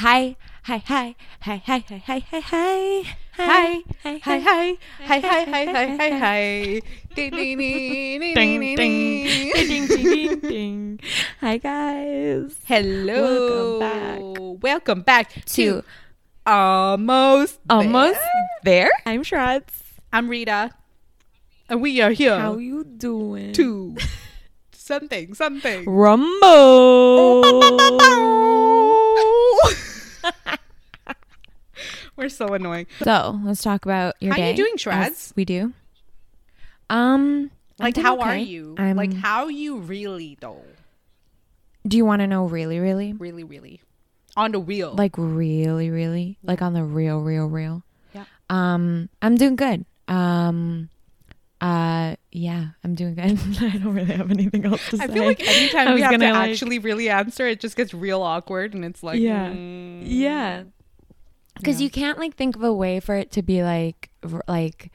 Hi, hi, hi, hi, hi, hi, hi, hi, hi, Hi, hi, hi, hi, hi, hi, hi, hi, hi, hi. Ding, ding, ding, ding, ding, ding, ding, ding, ding, ding. Hi, guys. Hello. Welcome back. Welcome back To to Almost almost There. there. I'm Shratz. I'm Rita. And we are here How you doing? to something, something. Rumble. We're so annoying. so let's talk about your How day. you doing, Shreds? We do. Um, Like, how are you? I'm, like, how you really, though? do you want to know really, really? Really, really. On the wheel. Like really, really, like on the real, real, real. Yeah. Um, I'm doing good. Um, uh, yeah, I'm doing good. I don't really have anything else to say. I feel like anytime I we have to gonna, like- actually really answer, it just gets real awkward, and it's like, Yeah. mm, yeah, because Yeah. you can't like think of a way for it to be like, like.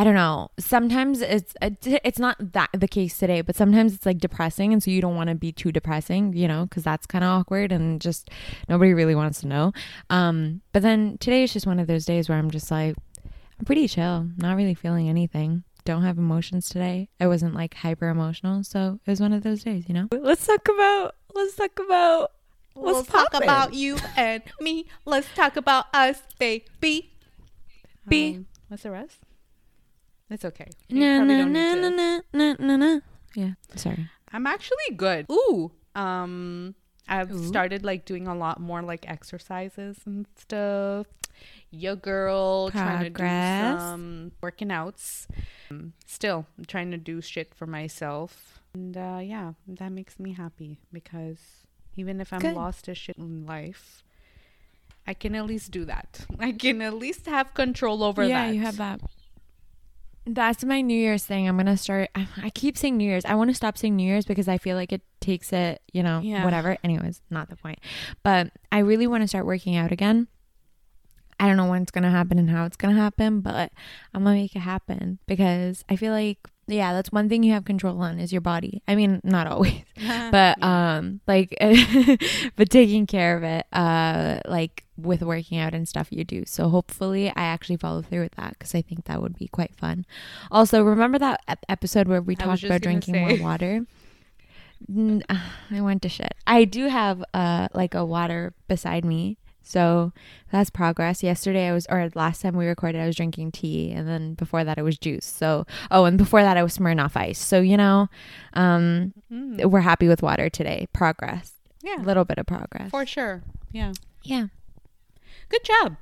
I don't know. Sometimes it's it's not that the case today, but sometimes it's like depressing, and so you don't want to be too depressing, you know, because that's kind of awkward and just nobody really wants to know. Um, but then today is just one of those days where I'm just like, I'm pretty chill, not really feeling anything. Don't have emotions today. I wasn't like hyper emotional, so it was one of those days, you know. Let's talk about. Let's talk about. Let's What's talk poppin'? about you and me. Let's talk about us, baby. Be- Um, what's the rest? It's okay. You Na probably na don't need na na na na na. Yeah, sorry. I'm actually good. Ooh. Um I've Ooh. started like doing a lot more like exercises and stuff. Yo girl trying to Progress. do some working outs. Um, Still I'm trying to do shit for myself. And uh yeah, that makes me happy because even if I'm Good. lost as shit in life, I can at least do that. I can at least have control over yeah, that. Yeah, you have that. That's my New Year's thing. I'm gonna start. I, I keep saying New Year's. I want to stop saying New Year's because I feel like it takes it. You know, Yeah. whatever. Anyways, not the point. But I really want to start working out again. I don't know when it's gonna happen and how it's gonna happen, but I'm gonna make it happen because I feel like yeah, that's one thing you have control on is your body. I mean, not always, but um, like, but taking care of it, uh, like with working out and stuff you do. So hopefully, I actually follow through with that because I think that would be quite fun. Also, remember that ep- episode where we talked about drinking say. more water? I went to shit. I do have uh like a water beside me. So that's progress. Yesterday I was or last time we recorded I was drinking tea and then before that it was juice. So oh and before that I was Smirnoff ice. So you know, um Mm, we're happy with water today. Progress. yeah, A little bit of progress. for sure. Yeah. yeah. Good job.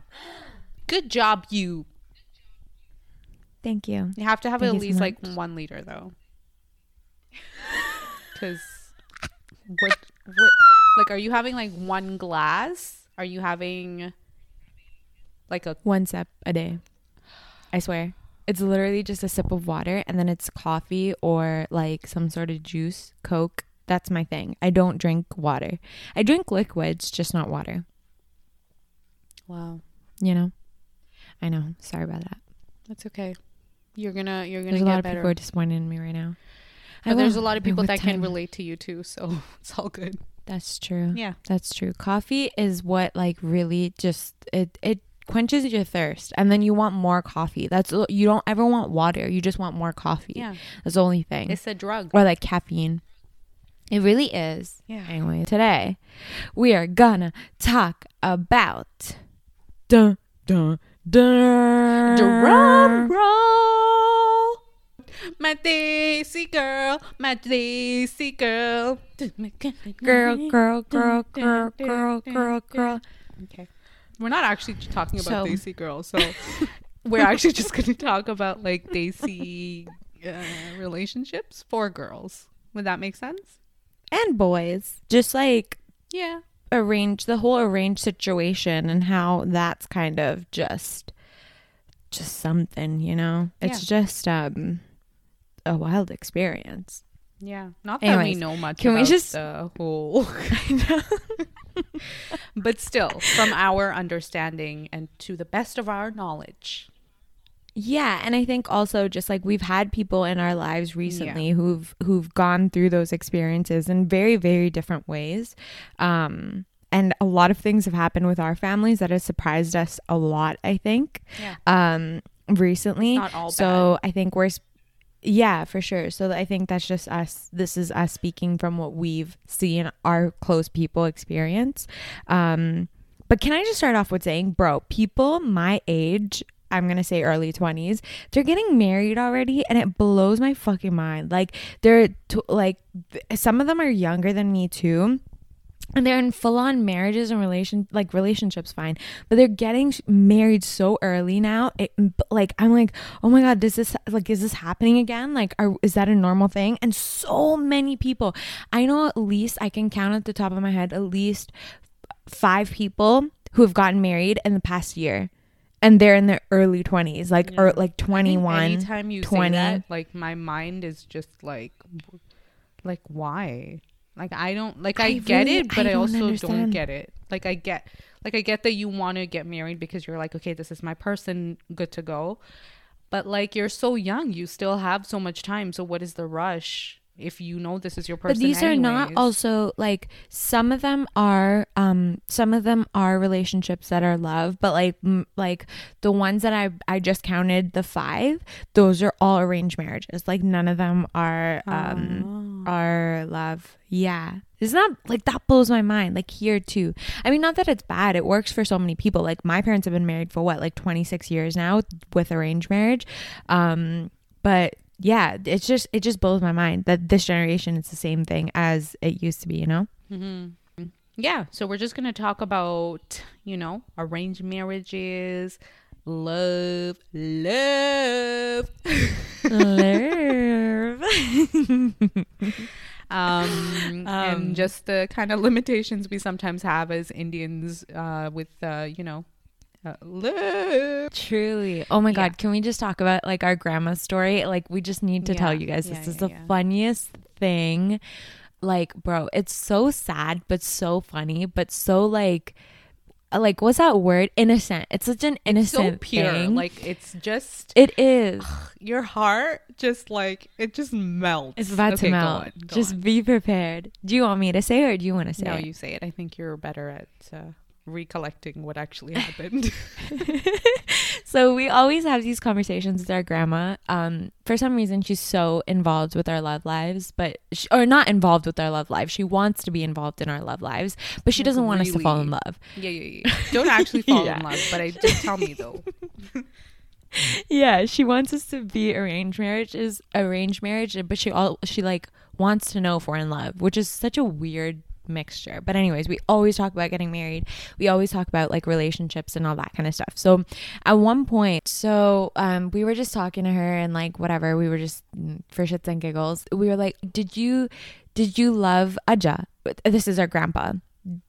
Good job, you. Thank you. You have to have Thank at you so least like one liter though. Because what what like are you having like one glass? Are you having like a One sip a day. I swear. It's literally just a sip of water and then it's coffee or like some sort of juice, Coke. That's my thing. I don't drink water. I drink liquids, just not water. wow? You know? I know. Sorry about that. That's okay. You're gonna you're gonna There's a get lot of people are disappointed in me right now. But there's a lot of people that can relate to you too, so it's all good. That's true. Yeah. That's true. Coffee is what like really just it it quenches your thirst and then you want more coffee. That's you don't ever want water. You just want more coffee. Yeah. That's the only thing. It's a drug. or like caffeine. It really is. Yeah. Anyway, today we are gonna talk about dun dun dun Drum roll. My Daisy girl, my Daisy girl. girl girl girl girl girl girl girl. Okay. We're not actually talking about So- Daisy girl, so we're actually just going to talk about like Daisy uh, relationships for girls. Would that make sense? And boys, just like Yeah. arrange the whole arranged situation and how that's kind of just just something, you know. It's just um a wild experience. Yeah. Not that we know much can we just- the whole but still, from our understanding and to the best of our knowledge. Yeah, and I think also just like we've had people in our lives recently who've who've gone through those experiences in very very different ways. Um and a lot of things have happened with our families that has surprised us a lot, I think. Yeah. Um recently. So I think we're yeah, for sure. So I think that's just us. This is us speaking from what we've seen our close people experience. Um, but can I just start off with saying, bro, people my age, I'm gonna say early 20s, they're getting married already, and it blows my fucking mind. Like they're t- like th- some of them are younger than me too and they're in full-on marriages and relation like relationships fine but they're getting married so early now it, like i'm like oh my god does this like is this happening again like are, is that a normal thing and so many people i know at least i can count at the top of my head at least five people who have gotten married in the past year and they're in their early 20s like or like I 21 Anytime you 20. say that, like my mind is just like, like why? Like I don't like I, I get really- it, but I I, don't also don't get it. Like I get, like I get that you want to get married because you're like, okay, this is my person, good to go. But like you're so young, you still have so much time. So what is the rush if you know this is your person? but these are not also like some of them are um some of them are relationships that are love but like m- like the ones that i i just counted the five those are all arranged marriages. Like none of them are um Oh. are love. Yeah. It's not like that blows my mind like here too. I mean not that it's bad. It works for so many people. Like my parents have been married for what like 26 years now with arranged marriage. Um but yeah it's just it just blows my mind that this generation is the same thing as it used to be you know Mm-hmm. Yeah, so we're just gonna talk about you know arranged marriages, love, love, Love. um, Um, and just the kind of limitations we sometimes have as Indians uh, with uh, you know uh. Truly. Oh my Yeah. God. Can we just talk about like our grandma's story? Like, we just need to tell you guys Yeah, this is yeah, the yeah. funniest thing. Like, bro, it's so sad, but so funny, but so like, like, what's that word? Innocent. It's such an So innocent pure, thing. like it's just it is. your heart, just like it just melts. It's about Okay, to go melt. on, go just on. be prepared. Do you want me to say it or do you want to say no, it? you say it. I think you're better at uh, recollecting what actually happened. so we always have these conversations with our grandma. Um, for some reason, she's so involved with our love lives, but sh or not involved with our love lives. She wants to be involved in our love lives, but she doesn't want us to fall in love. Yeah, yeah, yeah. Don't actually fall Yeah. in love, but I just tell me though. Yeah, she wants us to be arranged marriages, arranged marriage, but she all she like wants to know if we're in love, which is such a weird mixture. But anyways, we always talk about getting married. We always talk about like relationships and all that kind of stuff. So at one point, so um we were just talking to her and like whatever, we were just mm, for shits and giggles. We were like, "Did you did you love Aja?" This is our grandpa.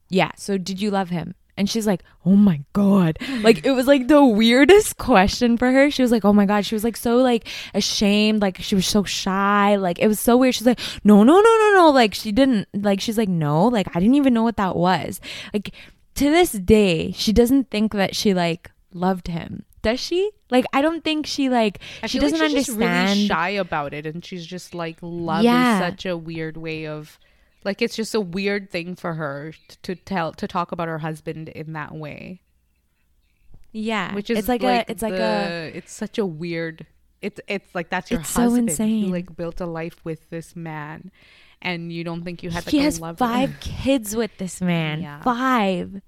Yeah, so did you love him? And she's like, "Oh my god." Like it was like the weirdest question for her. She was like, "Oh my god." She was like so like ashamed, like she was so shy. Like it was so weird. She's like, "No, no, no, no, no." Like she didn't like she's like, "No." Like I didn't even know what that was. Like to this day, she doesn't think that she like loved him. Does she? Like I don't think she like I she doesn't like she's understand. just really shy about it, and she's just like love Yeah. is such a weird way of, like it's just a weird thing for her to tell to talk about her husband in that way, yeah, which is it's like, a it's like a it's such a weird. It's it's like that's your It's so husband. insane. You like built a life with this man, and you don't think you had like he a has five kids with this man. Yeah. Five.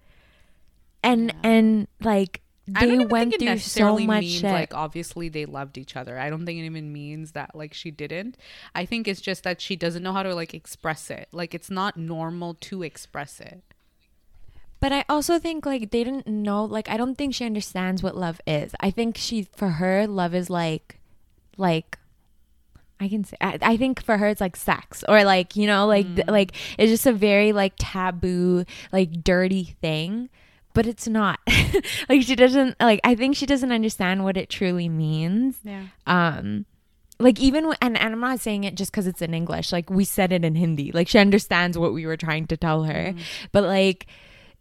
And Yeah. and like they went think it through so much means shit. like obviously they loved each other. I don't think it even means that like she didn't. I think it's just that she doesn't know how to like express it. Like it's not normal to express it. But I also think like they didn't know like I don't think she understands what love is. I think she for her love is like like I can say I, I think for her it's like sex or like you know like th- mm. like it's just a very like taboo like dirty thing but it's not. Like she doesn't like I think she doesn't understand what it truly means. Yeah. um like even w- and, and i'm not saying it just because it's in english like we said it in hindi. Like she understands what we were trying to tell her. But like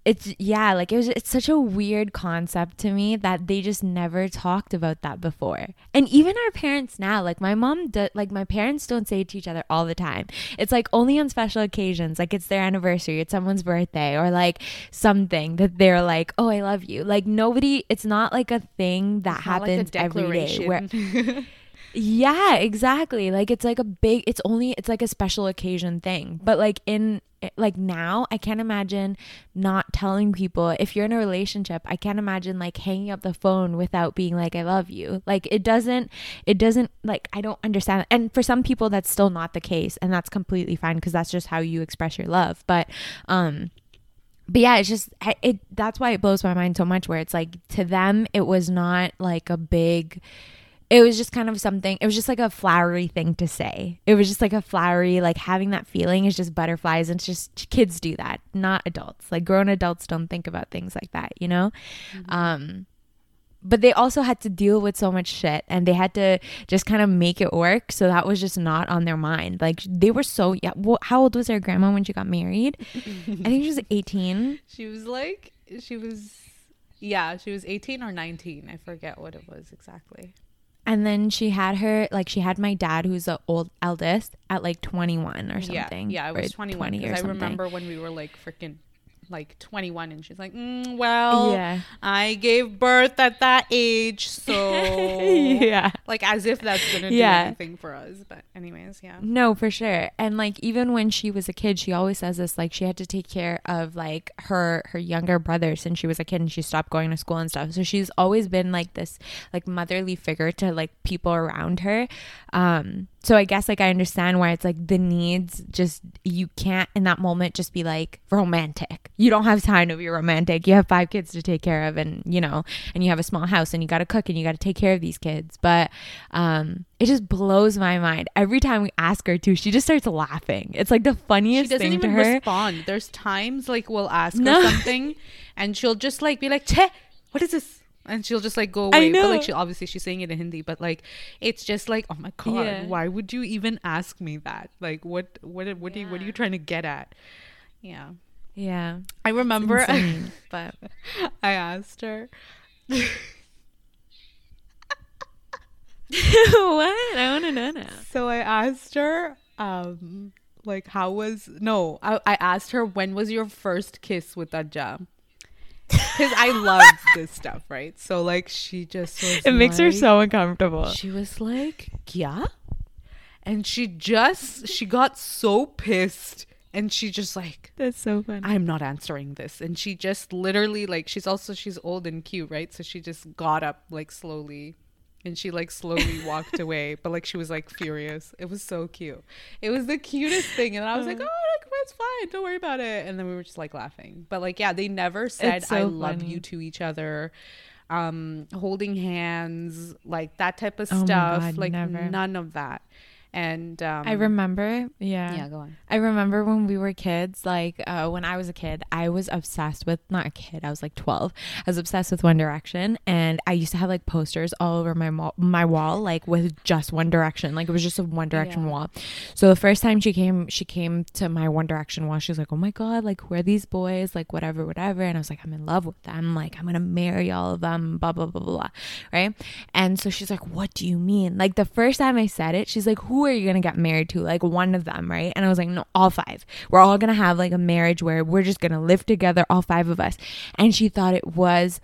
it's yeah, like it was it's such a weird concept to me that they just never talked about that before. And even our parents now, like my mom do, like my parents don't say it to each other all the time. It's like only on special occasions, like it's their anniversary, it's someone's birthday or like something that they're like, "Oh, I love you." Like nobody it's not like a thing that It's not like happens every day where yeah, exactly. Like it's like a big it's only it's like a special occasion thing. But like in like now, I can't imagine not telling people if you're in a relationship, I can't imagine like hanging up the phone without being like I love you. Like it doesn't it doesn't like I don't understand. And for some people that's still not the case and that's completely fine because that's just how you express your love. But um but yeah, it's just it. That's why it blows my mind so much. Where it's like to them, it was not like a big. It was just kind of something. It was just like a flowery thing to say. It was just like a flowery, like having that feeling is just butterflies, and it's just kids do that, not adults. Like grown adults don't think about things like that, you know. Um, but they also had to deal with so much shit and they had to just kind of make it work so that was just not on their mind like they were so yeah well, how old was their grandma when she got married i think she was 18 she was like, she was, yeah, she was 18 or 19. I forget what it was exactly. And then she had her like she had my dad who's the old eldest at like 21 or something yeah, it or was 21. 20 or Because I something. remember when we were like freaking like 21 and she's like, mm, well, yeah I gave birth at that age. So, yeah like as if that's to do Yeah. anything for us. But, anyways, yeah. No, for sure. And like even when she was a kid, she always says this like she had to take care of like her her younger brother since she was a kid and she stopped going to school and stuff. So she's always been like this like motherly figure to like people around her. Um so I guess like I understand why it's like the needs just you can't in that moment just be like romantic. You don't have time to be romantic. You have five kids to take care of and you know, and you have a small house and you got to cook and you got to take care of these kids. But um it just blows my mind. Every time we ask her to, she just starts laughing. It's like the funniest She funniest doesn't thing to even her. respond. There's times like we'll ask No. her something and she'll just like be like, Che, what is this? And she'll just like go away. But like she obviously she's saying it in Hindi, but like it's just like, oh my god, Yeah. why would you even ask me that? Like what what what are you what are you trying to get at? Yeah. Yeah. I remember Insane, but I asked her what? I want to know now. so I asked her um like how was no I, I asked her when was your first kiss with Ajah because I love this stuff right so like she just It makes her so uncomfortable. she was like yeah and she just she got so pissed and she just like That's so funny. I'm not answering this. And she just literally like she's also she's old and cute right? So she just got up like slowly. And she like slowly walked away. But like she was like furious. It was so cute. It was the cutest thing. And i was like oh like, it's fine. Don't worry about it. And then we were just like laughing. But like yeah they never said so i love you to each other. Um holding hands like that type of Oh stuff. God, like never. none of that and um I remember, yeah. yeah go on I remember when we were kids, like uh, when I was a kid, I was obsessed with not a kid. I was like twelve. I was obsessed with One Direction, and I used to have like posters all over my mo- my wall, like with just One Direction. Like it was just a One Direction Yeah. wall. So the first time she came, she came to my One Direction wall. She was like, "Oh my god, like who are these boys? Like whatever, whatever." And I was like, "I'm in love with them. Like I'm gonna marry all of them." Blah blah blah blah blah. Right? And so she's like, "What do you mean?" Like the first time I said it, she's like, "Who are you gonna get married to? Like one of them, right?" And I was like, "No, all five. We're all gonna have like a marriage where we're just gonna live together, all five of us." And she thought it was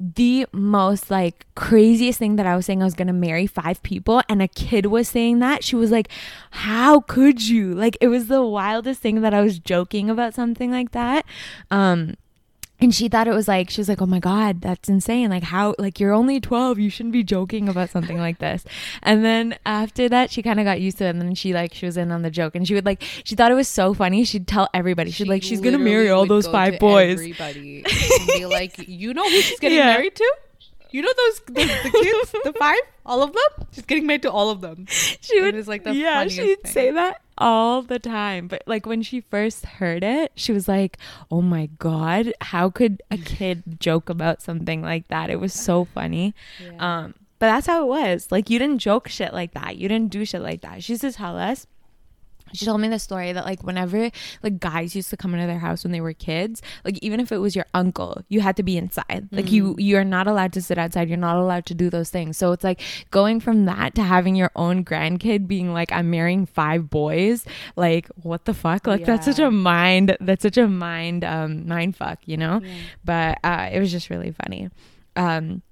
the most like craziest thing that I was saying I was gonna marry five people and a kid was saying that. She was like, How could you? Like it was the wildest thing that I was joking about something like that. Um and she thought it was like she was like, "Oh my god, that's insane! Like how like you're only 12, you shouldn't be joking about something like this." And then after that, she kind of got used to it, and then she like she was in on the joke, and she would like she thought it was so funny. She'd tell everybody, she'd She like, "She's gonna marry all those five to boys." Everybody and be like, you know who she's getting Yeah. married to? You know those the, the kids, the five, all of them. She's getting married to all of them. she It would is, like, the yeah funniest she'd thing. say that all the time. But like when she first heard it she was like oh my god how could a kid joke about something like that? It was so funny. Um but that's how it was. Like you didn't joke shit like that. You didn't do shit like that. She used to tell us she told me the story that like whenever like guys used to come into their house when they were kids like even if it was your uncle you had to be inside. Like Mm. you you're not allowed to sit outside. You're not allowed to do those things. So it's like going from that to having your own grandkid being like i'm marrying five boys like what the fuck? Like that's such a mind that's such a mind um mind fuck you know? But uh it was just really funny. Um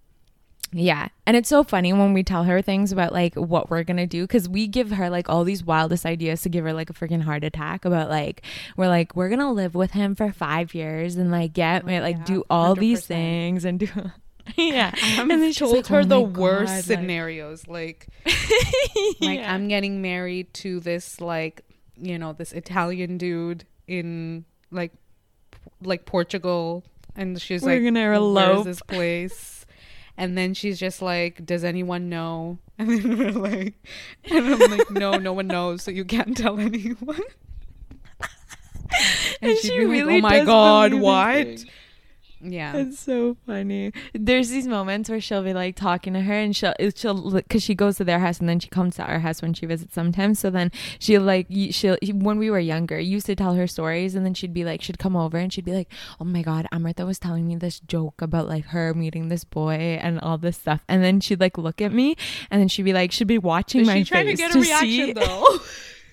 yeah. And it's so funny when we tell her things about like what we're going to do because we give her like all these wildest ideas to give her like a freaking heart attack about like, we're like, we're going to live with him for five years and like get, Oh, like yeah, do all these 100%. things and do. yeah. I've And then told like, her "Oh the my worst like- scenarios. Like, like Yeah. I'm getting married to this like you know this Italian dude in like like Portugal, and she's We're like, gonna "Where's elope." this place?" And then she's just like, "Does anyone know?" And then we're like, and I'm like, "No, no one knows, so you can't tell anyone." and, And she really like, "Oh my god, what?" Yeah. It's so funny. There's these moments where she'll be like talking to her, and she'll she'll because she goes to their house and then she comes to our house when she visits sometimes. So then she'll like she'll when we were younger, used to tell her stories, and then she'd be like she'd come over and she'd be like, "Oh my god, Amrita was telling me this joke about like her meeting this boy and all this stuff," and then she'd like look at me, and then she'd be like she'd be watching Is my she trying to get a see- reaction though?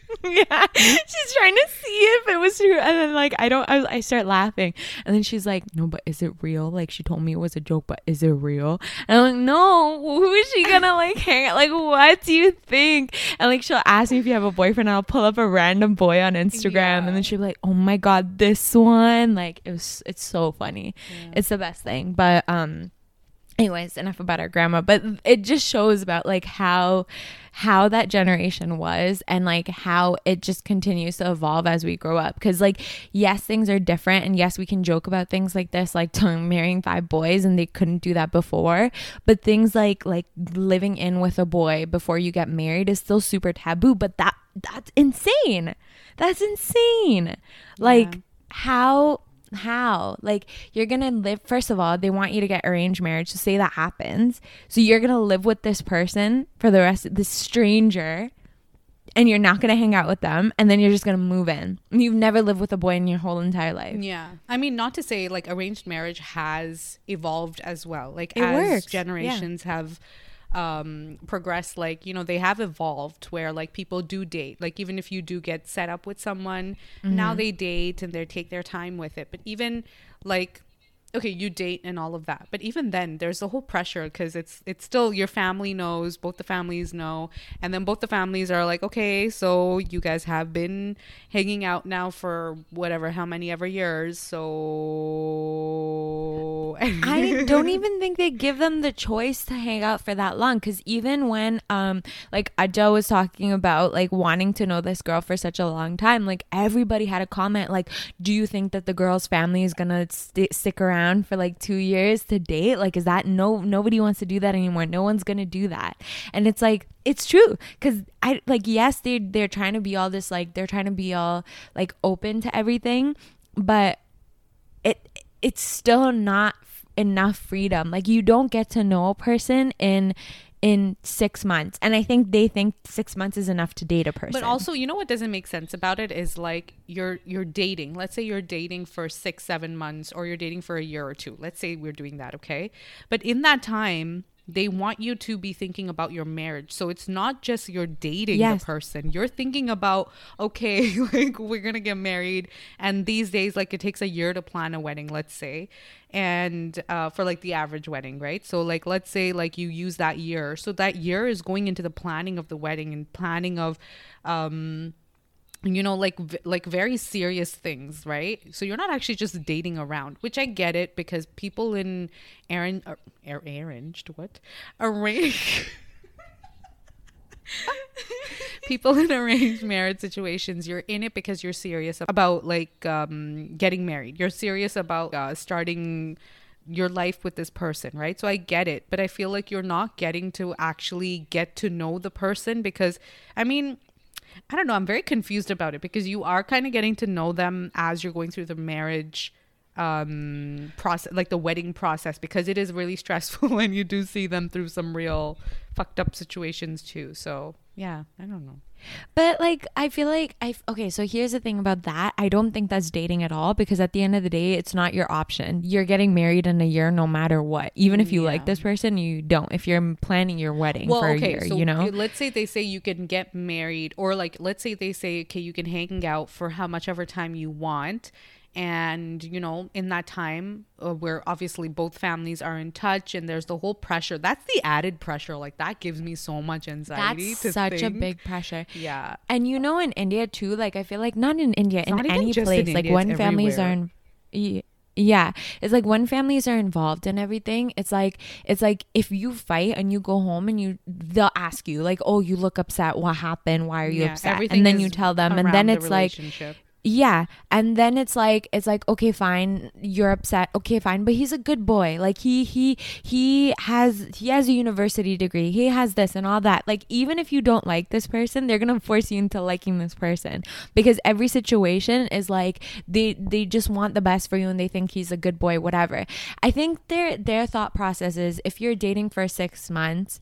yeah. She's trying to see if it was true. And then like i don't I, I start laughing. And then she's like no but is it real? Like she told me it was a joke but is it real? And i'm like no. Who is she gonna like hang out like what do you think? And like she'll ask me if you have a boyfriend. And i'll pull up a random boy on instagram. Yeah. and then she'll be like oh my god this one. Like it was it's so funny. It's the best thing. But um anyways enough about our grandma. But it just shows about like how how that generation was and like how it just continues to evolve as we grow up. Because like yes things are different and yes we can joke about things like this like marrying five boys and they couldn't do that before. But things like like living in with a boy before you get married is still super taboo but that that's insane. That's insane. Like how how like you're gonna live first of all they want you to get arranged marriage so say that happens so you're gonna live with this person for the rest of this stranger and you're not gonna hang out with them and then you're just gonna move in you've never lived with a boy in your whole entire life Yeah. I mean, not to say like arranged marriage has evolved as well. Like It as works, yeah. generations have um progressed like you know they have evolved where like people do date like even if you do get set up with someone now Mm-hmm. they date and they take their time with it but even like okay you date and all of that but even then there's the whole pressure because it's it's still your family knows both the families know and then both the families are like okay so you guys have been hanging out now for whatever how many ever years so I don't even think they give them the choice to hang out for that long. Cause even when, um, like Adjo was talking about like wanting to know this girl for such a long time, like everybody had a comment like, "Do you think that the girl's family is gonna st- stick around for like two years to date? Like, is that no? Nobody wants to do that anymore. No one's gonna do that." And it's like it's true because I like yes they they're trying to be all this like they're trying to be all like open to everything, but it it's still not enough freedom like you don't get to know a person in in six months and i think they think six months is enough to date a person But also, you know what doesn't make sense about it is like you're you're dating. Let's say you're dating for six, seven months, or you're dating for a year or two. Let's say we're doing that, okay? But in that time, they want you to be thinking about your marriage. So it's not just you're dating Yes. the person. You're thinking about, okay, like we're gonna get married, and these days, like it takes a year to plan a wedding, let's say, and uh, for like the average wedding, right? So like let's say like you use that year, so that year is going into the planning of the wedding and planning of, um, you know like like very serious things right? So you're not actually just dating around which i get it because people in Aaron uh, ar- arranged what? Arrange people in arranged marriage situations you're in it because you're serious about like um getting married. You're serious about uh, starting your life with this person, right? So I get it, but I feel like you're not getting to actually get to know the person because I mean, I don't know, I'm very confused about it because you are kind of getting to know them as you're going through the marriage um process like the wedding process because it is really stressful and you do see them through some real fucked up situations too. So yeah, I don't know. But like, I feel like I okay. So here's the thing about that. I don't think that's dating at all because at the end of the day, it's not your option. You're getting married in a year, no matter what. Even if you Yeah. like this person, you don't. If you're planning your wedding for a year, you know. let's say they say you can get married, or like, let's say they say, okay, you can hang out for how much ever time you want. And, you know, in that time uh, where obviously both families are in touch and there's the whole pressure, that's the added pressure. Like, that gives me so much anxiety. That's such a big pressure. Yeah. And you know, in India too, like I feel like not in India, in not any just in place, like India, when families are in, yeah, it's like when families are involved in everything. It's like it's like if you fight and you go home and you, they'll ask you like, oh, you look upset. What happened? Why are you Yeah, upset? everything And then you tell them, and then the it's like, relationship. Yeah and then it's like it's like okay fine you're upset okay fine but he's a good boy like he he he has he has a university degree he has this and all that like even if you don't like this person they're gonna force you into liking this person because every situation is like they they just want the best for you and they think he's a good boy whatever. I think their their thought process is if you're dating for six months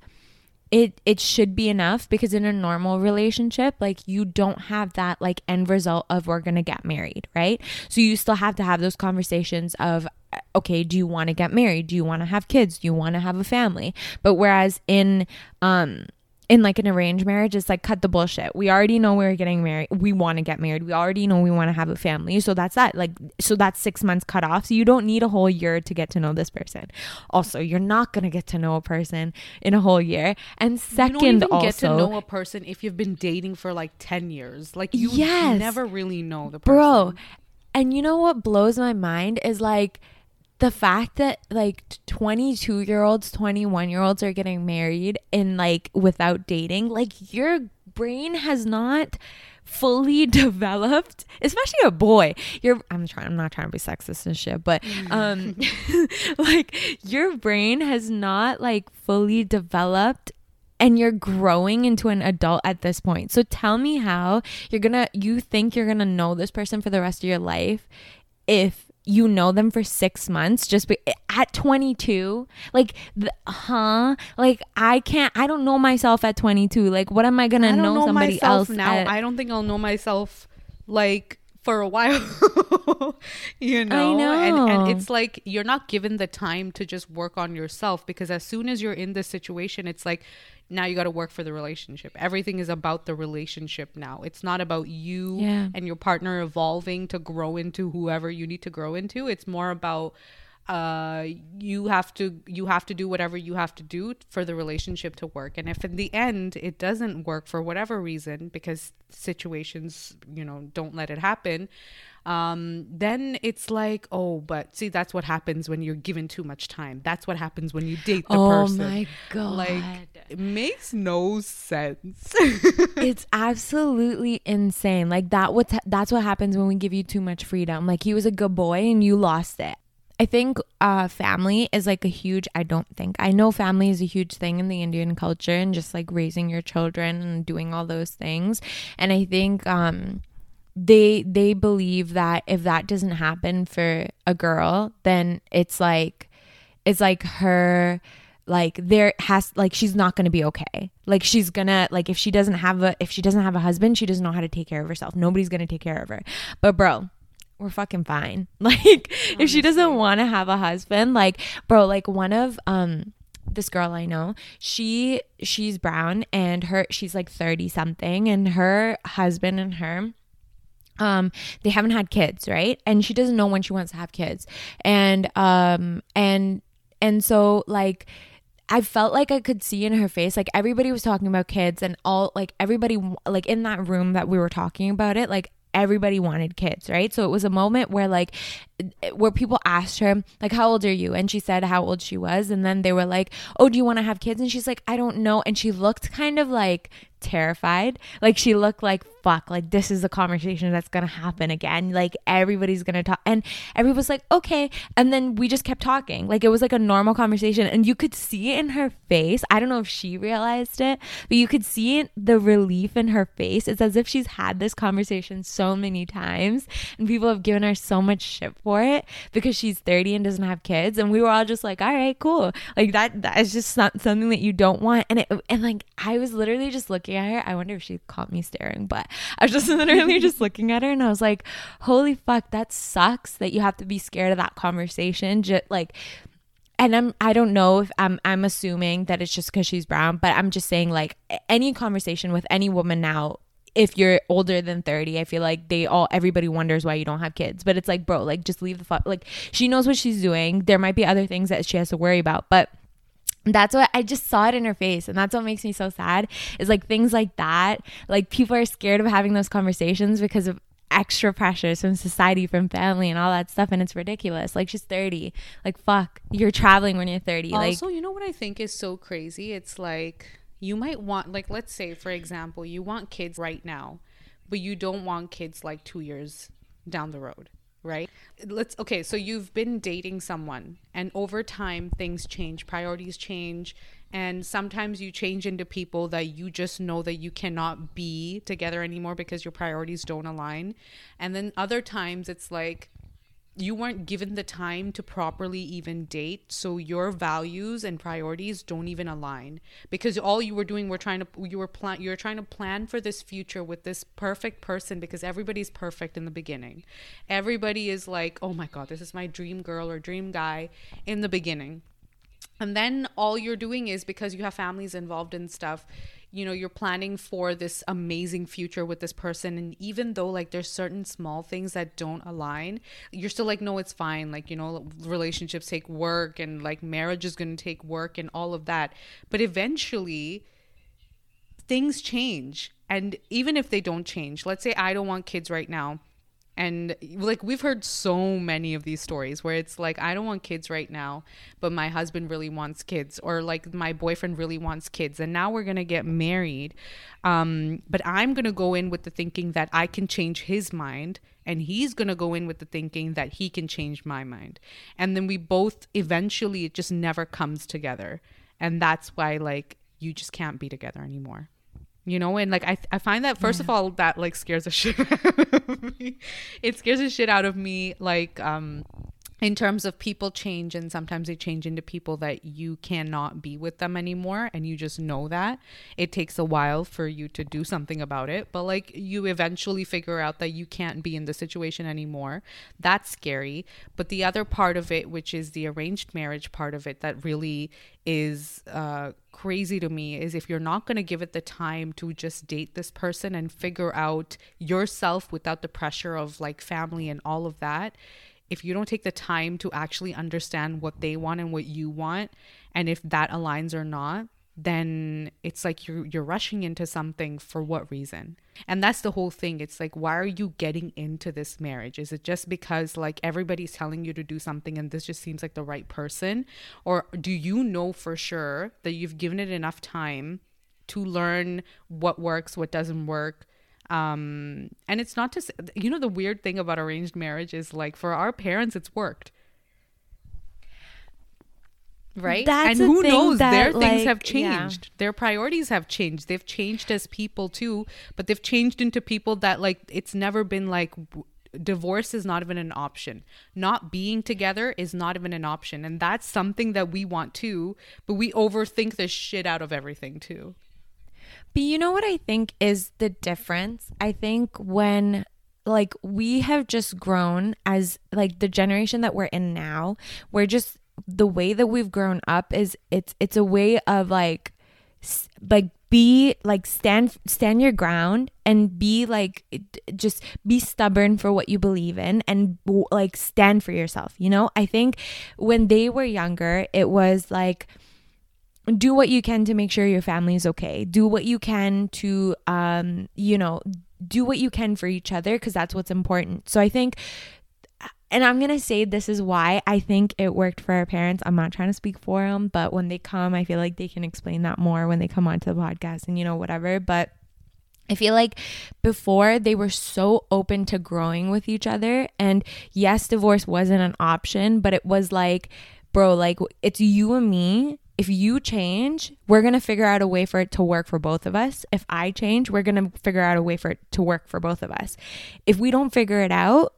it it should be enough because in a normal relationship like you don't have that like end result of we're going to get married right? So you still have to have those conversations of uh, okay do you want to get married? Do you want to have kids? Do you want to have a family? But whereas in um in like an arranged marriage it's like cut the bullshit. We already know we're getting married. We want to get married. We already know we want to have a family. So that's that. Like so that's six months cut off. So you don't need a whole year to get to know this person. Also you're not going to get to know a person in a whole year. And second you don't even also get to know a person if you've been dating for like 10 years. Like, you Yes. never really know the person. bro and you know what blows my mind is like the fact that like 22 year olds 21 year olds are getting married and like without dating like your brain has not fully developed especially a boy you're i'm trying i'm not trying to be sexist and shit but um like your brain has not like fully developed and you're growing into an adult at this point. So tell me how you're gonna you think you're gonna know this person for the rest of your life if you know them for six months just be, at 22 like the, huh like i can't i don't know myself at 22 like what am i gonna I don't know, know, somebody myself else now. at- I don't think I'll know myself like for a while. you know? And, know. and it's like you're not given the time to just work on yourself because as soon as you're in this situation, it's like now you got to work for the relationship. Everything is about the relationship now. It's not about you Yeah. and your partner evolving to grow into whoever you need to grow into. It's more about uh you have to you have to do whatever you have to do for the relationship to work and if in the end it doesn't work for whatever reason because situations you know don't let it happen um then it's like oh but see that's what happens when you're given too much time that's what happens when you date the oh person Oh my god like it makes no sense it's absolutely insane. Like that what that's what happens when we give you too much freedom. Like he was a good boy and you lost it. I think uh family is like a huge I don't think. I know family is a huge thing in the Indian culture and just like raising your children and doing all those things. And I think um they they believe that if that doesn't happen for a girl, then it's like it's like her like there has like she's not going to be okay. Like she's gonna like if she doesn't have a if she doesn't have a husband she doesn't know how to take care of herself. Nobody's gonna take care of her. But bro we're fucking fine. Like if she doesn't want to have a husband like bro like one of um this girl I know, she she's brown and her she's like 30 something and her husband and her um they haven't had kids right? And she doesn't know when she wants to have kids. And um and and so like I felt like I could see in her face like everybody was talking about kids and all like everybody like in that room that we were talking about it like everybody wanted kids right? So it was a moment where like where people asked her like how old are you? And she said how old she was. And then they were like oh do you want to have kids? And she's like I don't know. And she looked kind of like terrified. Like she looked like fuck like this is a conversation that's gonna happen again. Like everybody's gonna talk. And everybody was like okay. And then we just kept talking. Like it was like a normal conversation. And you could see it in her face. I don't know if she realized it but you could see it, the relief in her face. It's as if she's had this conversation so many times and people have given her so much shit for for it because she's 30 and doesn't have kids. And we were all just like, all right, cool. Like that, that is just not something that you don't want. And it, and like, I was literally just looking at her. I wonder if she caught me staring, but I was just literally just looking at her and I was like, holy fuck, that sucks that you have to be scared of that conversation. Just like, and I'm I don't know if I'm I'm assuming that it's just because she's brown, but I'm just saying like any conversation with any woman now if you're older than 30 i feel like they all everybody wonders why you don't have kids but it's like bro like just leave the fuck like she knows what she's doing there might be other things that she has to worry about but that's what I just saw it in her face. And that's what makes me so sad is like things like that. Like people are scared of having those conversations because of extra pressures from society, from family, and all that stuff. And it's ridiculous. Like she's 30. Like, fuck, you're traveling when you're 30. Also, like, you know what I think is so crazy? It's like you might want like let's say for example you want kids right now but you don't want kids like 2 years down the road right? Let's okay so you've been dating someone and over time things change priorities change and sometimes you change into people that you just know that you cannot be together anymore because your priorities don't align. And then other times it's like you weren't given the time to properly even date so your values and priorities don't even align. Because all you were doing were trying to you were plan you're trying to plan for this future with this perfect person because everybody's perfect in the beginning. Everybody is like oh my god this is my dream girl or dream guy in the beginning. And then all you're doing is because you have families involved and stuff you know you're planning for this amazing future with this person and even though like there's certain small things that don't align you're still like no it's fine. Like you know relationships take work and like marriage is going to take work and all of that. But eventually things change. And even if they don't change let's say i don't want kids right now and like we've heard so many of these stories where it's like I don't want kids right now, but my husband really wants kids or like my boyfriend really wants kids and now we're going to get married. Um but I'm going to go in with the thinking that I can change his mind and he's going to go in with the thinking that he can change my mind. And then we both eventually it just never comes together. And that's why like you just can't be together anymore you know and like i, I find that first yeah. of all that like scares the shit out of me it scares the shit out of me like um in terms of people change and sometimes they change into people that you cannot be with them anymore and you just know that. It takes a while for you to do something about it but like you eventually figure out that you can't be in the situation anymore. That's scary. But the other part of it which is the arranged marriage part of it that really is uh, crazy to me is if you're not going to give it the time to just date this person and figure out yourself without the pressure of like family and all of that if you don't take the time to actually understand what they want and what you want and if that aligns or not then it's like you're you're rushing into something for what reason? And that's the whole thing. It's like why are you getting into this marriage? Is it just because like everybody's telling you to do something and this just seems like the right person? Or do you know for sure that you've given it enough time to learn what works what doesn't work um and it's not to say, you know the weird thing about arranged marriage is like for our parents it's worked. Right? That's and who knows? that, their like, things have yeah. changed. Their priorities have changed. They've changed as people too. But they've changed into people that like it's never been like divorce is not even an option. Not being together is not even an option. And that's something that we want too. But we overthink the shit out of everything too But you know what I think is the difference? I think when like we have just grown as like the generation that we're in now, we're just the way that we've grown up is it's it's a way of like like be like stand stand your ground and be like just be stubborn for what you believe in and like stand for yourself you know i think when they were younger it was like do what you can to make sure your family is okay do what you can to um you know do what you can for each other because that's what's important so i think and i'm gonna say this is why i think it worked for our parents i'm not trying to speak for them but when they come i feel like they can explain that more when they come onto the podcast and you know whatever but I feel like before they were so open to growing with each other. And yes, divorce wasn't an option, but it was like, bro, like it's you and me. If you change, we're going to figure out a way for it to work for both of us. If I change, we're going to figure out a way for it to work for both of us. If we don't figure it out,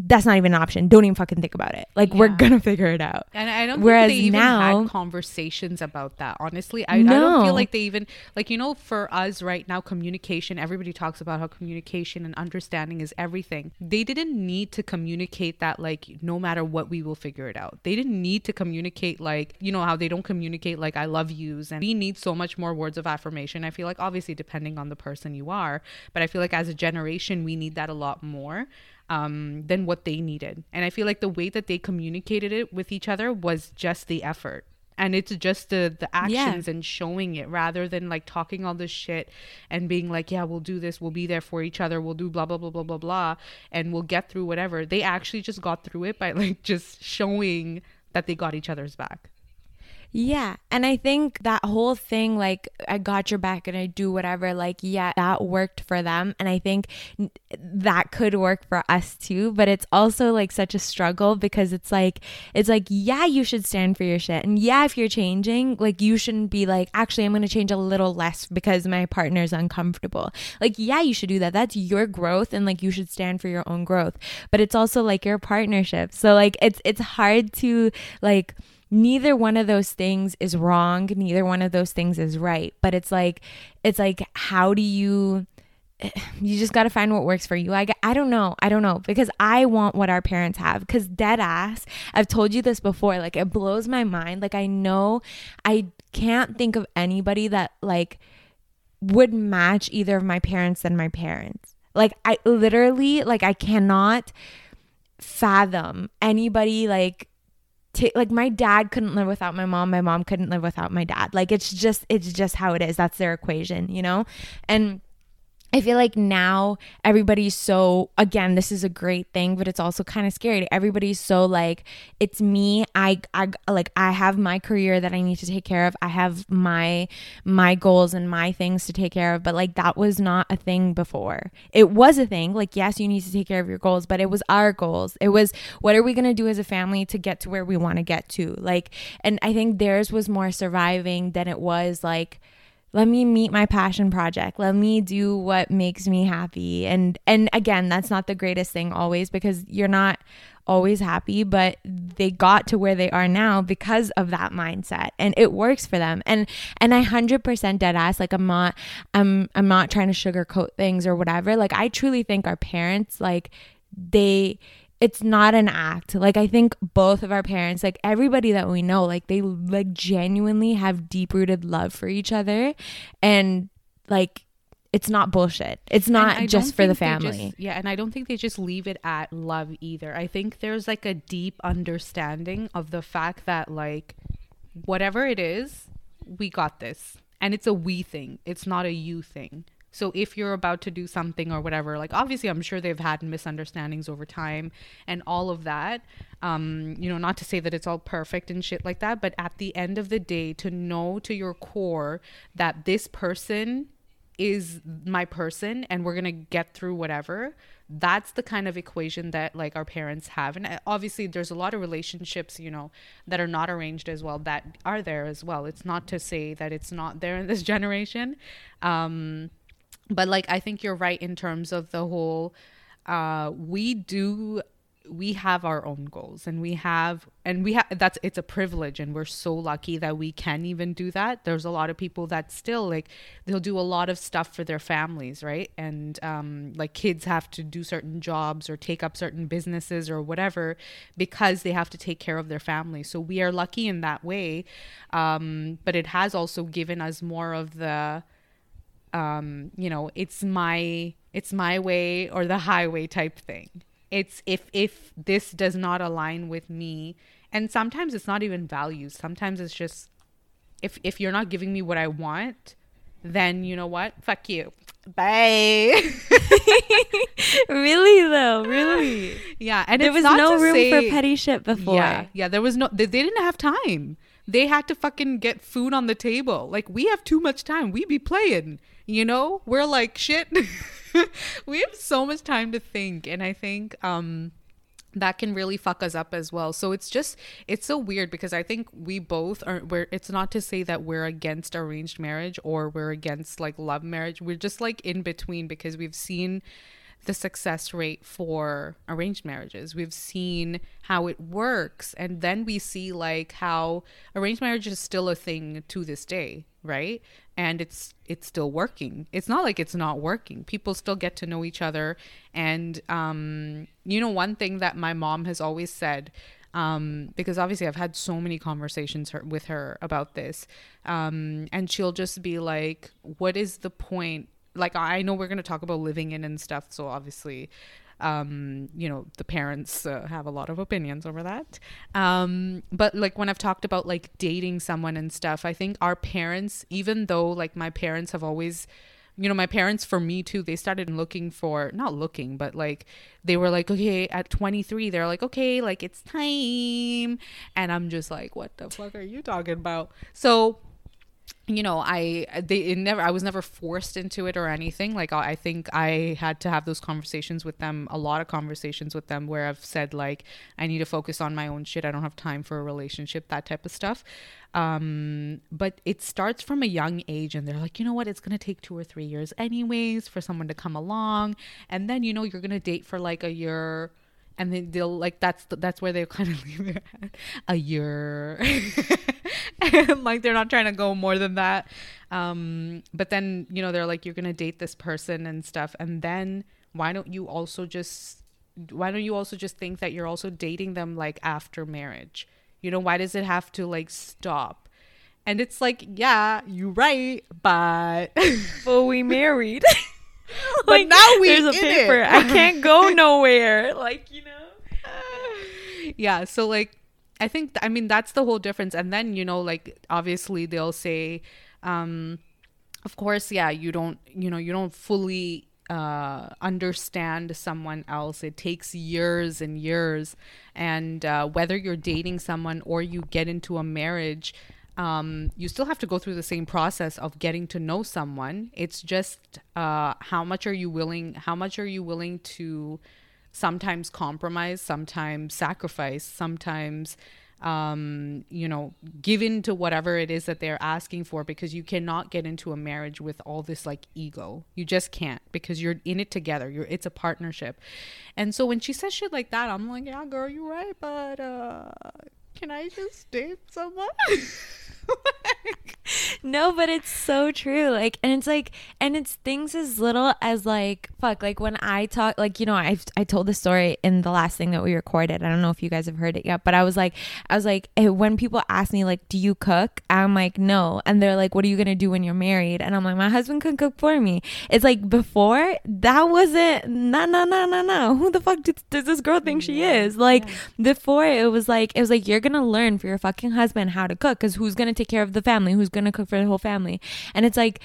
that's not even an option. Don't even fucking think about it. Like we're gonna figure it out. And I don't Whereas think they even now- had conversations about that. Honestly, I, I don't feel like they even like you know for us right now communication. Everybody talks about how communication and understanding is everything. They didn't need to communicate that like no matter what we will figure it out. They didn't need to communicate like you know how they don't communicate like I love yous and we need so much more words of affirmation. I feel like obviously depending on the person you are, but I feel like as a generation we need that a lot more um, than what they needed. And I feel like the way that they communicated it with each other was just the effort. And it's just the the actions and showing it rather than like talking all this shit and being like, yeah, we'll do this, we'll be there for each other, we'll do blah blah blah blah blah blah, and we'll get through whatever. They actually just got through it by like just showing that they got each other's back. Yeah. And I think that whole thing, like, I got your back and I do whatever, like, yeah, that worked for them. And I think that could work for us too. But it's also like such a struggle because it's like, it's like, yeah, you should stand for your shit. And yeah, if you're changing, like, you shouldn't be like, actually, I'm going to change a little less because my partner's uncomfortable. Like, yeah, you should do that. That's your growth. And like, you should stand for your own growth. But it's also like your partnership. So, like, it's, it's hard to, like, neither one of those things is wrong neither one of those things is right but it's like it's like how do you you just got to find what works for you. I, I don't know i don't know because i want what our parents have because dead ass i've told you this before like it blows my mind like i know i can't think of anybody that like would match either of my parents than my parents. Like i literally like i cannot fathom anybody like like my dad couldn't live without my mom my mom couldn't live without my dad. Like it's just it's just how it is. That's their equation you know? And I feel like now everybody's so again this is a great thing but it's also kind of scary. Everybody's so like it's me. I I like I have my career that I need to take care of. I have my my goals and my things to take care of, but like that was not a thing before. It was a thing. Like yes, you need to take care of your goals, but it was our goals. It was what are we going to do as a family to get to where we want to get to? Like and I think theirs was more surviving than it was like let me meet my passion project. Let me do what makes me happy. And and again that's not the greatest thing always because you're not always happy but they got to where they are now because of that mindset and it works for them. And and i 100% dead ass like i'm not i'm i'm not trying to sugarcoat things or whatever. Like i truly think our parents like they it's not an act like i think both of our parents like everybody that we know like they like genuinely have deep rooted love for each other and like it's not bullshit it's not just for the family just- yeah, and I don't think they just leave it at love either. I think there's like a deep understanding of the fact that like whatever it is, we got this. And it's a we thing. It's not a you thing. So if you're about to do something or whatever, like obviously I'm sure they've had misunderstandings over time and all of that. Um, you know, not to say that it's all perfect and shit like that, but at the end of the day, to know to your core that this person is my person and we're gonna get through whatever that's the kind of equation that like our parents have. And uh, obviously there's a lot of relationships you know that are not arranged as well that are there as well. It's not to say that it's not there in this generation. Um but like i think you're right in terms of the whole uh we do we have our own goals and we have and we have that's it's a privilege and we're so lucky that we can even do that. There's a lot of people that still like they'll do a lot of stuff for their families right? And um like kids have to do certain jobs or take up certain businesses or whatever because they have to take care of their family. So we are lucky in that way. Um but it has also given us more of the um you know it's my it's my way or the highway type thing it's if if this does not align with me and sometimes it's not even values sometimes it's just if if you're not giving me what i want then you know what fuck you bye really though really yeah and there was no room say- for petty shit before Yeah, yeah. There was no. They, they didn't have time. They had to fucking get food on the table. Like we have too much time. We be playing. You know, we're like shit. we have so much time to think, and I think um that can really fuck us up as well. So it's just it's so weird because I think we both are we're it's not to say that we're against arranged marriage or we're against like love marriage. We're just like in between because we've seen the success rate for arranged marriages. We've seen how it works and then we see like how arranged marriage is still a thing to this day, right? And it's it's still working. It's not like it's not working. People still get to know each other and um you know one thing that my mom has always said um, because obviously I've had so many conversations her, with her about this, um, and she'll just be like, "What is the point?" Like I know we're gonna talk about living in and stuff, so obviously, um, you know, the parents uh, have a lot of opinions over that. Um, but like when I've talked about like dating someone and stuff, I think our parents, even though like my parents have always you know, my parents for me too, they started looking for not looking, but like they were like, okay, at 23, they're like, okay, like it's time. And I'm just like, what the fuck are you talking about? So you know i they never i was never forced into it or anything. Like i think i had to have those conversations with them a lot of conversations with them where i've said like i need to focus on my own shit. I don't have time for a relationship that type of stuff. Um but it starts from a young age and they're like you know what? It's going to take two or three years anyways for someone to come along. And then you know you're going to date for like a year and then they'll like that's that's where they kind of leave a year. And like they're not trying to go more than that. Um but then you know they're like you're gonna date this person and stuff. And then why don't you also just why don't you also just think that you're also dating them like after marriage? You know why does it have to like stop? And it's like yeah you're right but but we married but like, now we there's a paper. I can't go nowhere. Like you know. yeah. So like, I think I mean that's the whole difference. And then you know, like obviously they'll say, um, of course, yeah, you don't, you know, you don't fully uh, understand someone else. It takes years and years. And uh, whether you're dating someone or you get into a marriage, um, you still have to go through the same process of getting to know someone. It's just uh, how much are you willing? How much are you willing to sometimes compromise, sometimes sacrifice, sometimes um, you know, give in to whatever it is that they're asking for because you cannot get into a marriage with all this like ego. You just can't because you're in it together. You're it's a partnership. And so when she says shit like that, I'm like, yeah, girl, you're right, but uh can I just date someone? no, but it's so true. Like, and it's like, and it's things as little as like, fuck, like when I talk, like, you know, I I told the story in the last thing that we recorded. I don't know if you guys have heard it yet, but I was like, I was like, when people ask me, like, do you cook? I'm like, no. And they're like, what are you going to do when you're married? And I'm like, my husband can cook for me. It's like before, that wasn't, no, no, no, no, no. Who the fuck does, does this girl think she is? Like, before it was like, it was like, you're going to learn for your fucking husband how to cook because who's going to take care of the family, who's gonna cook for the whole family. And it's like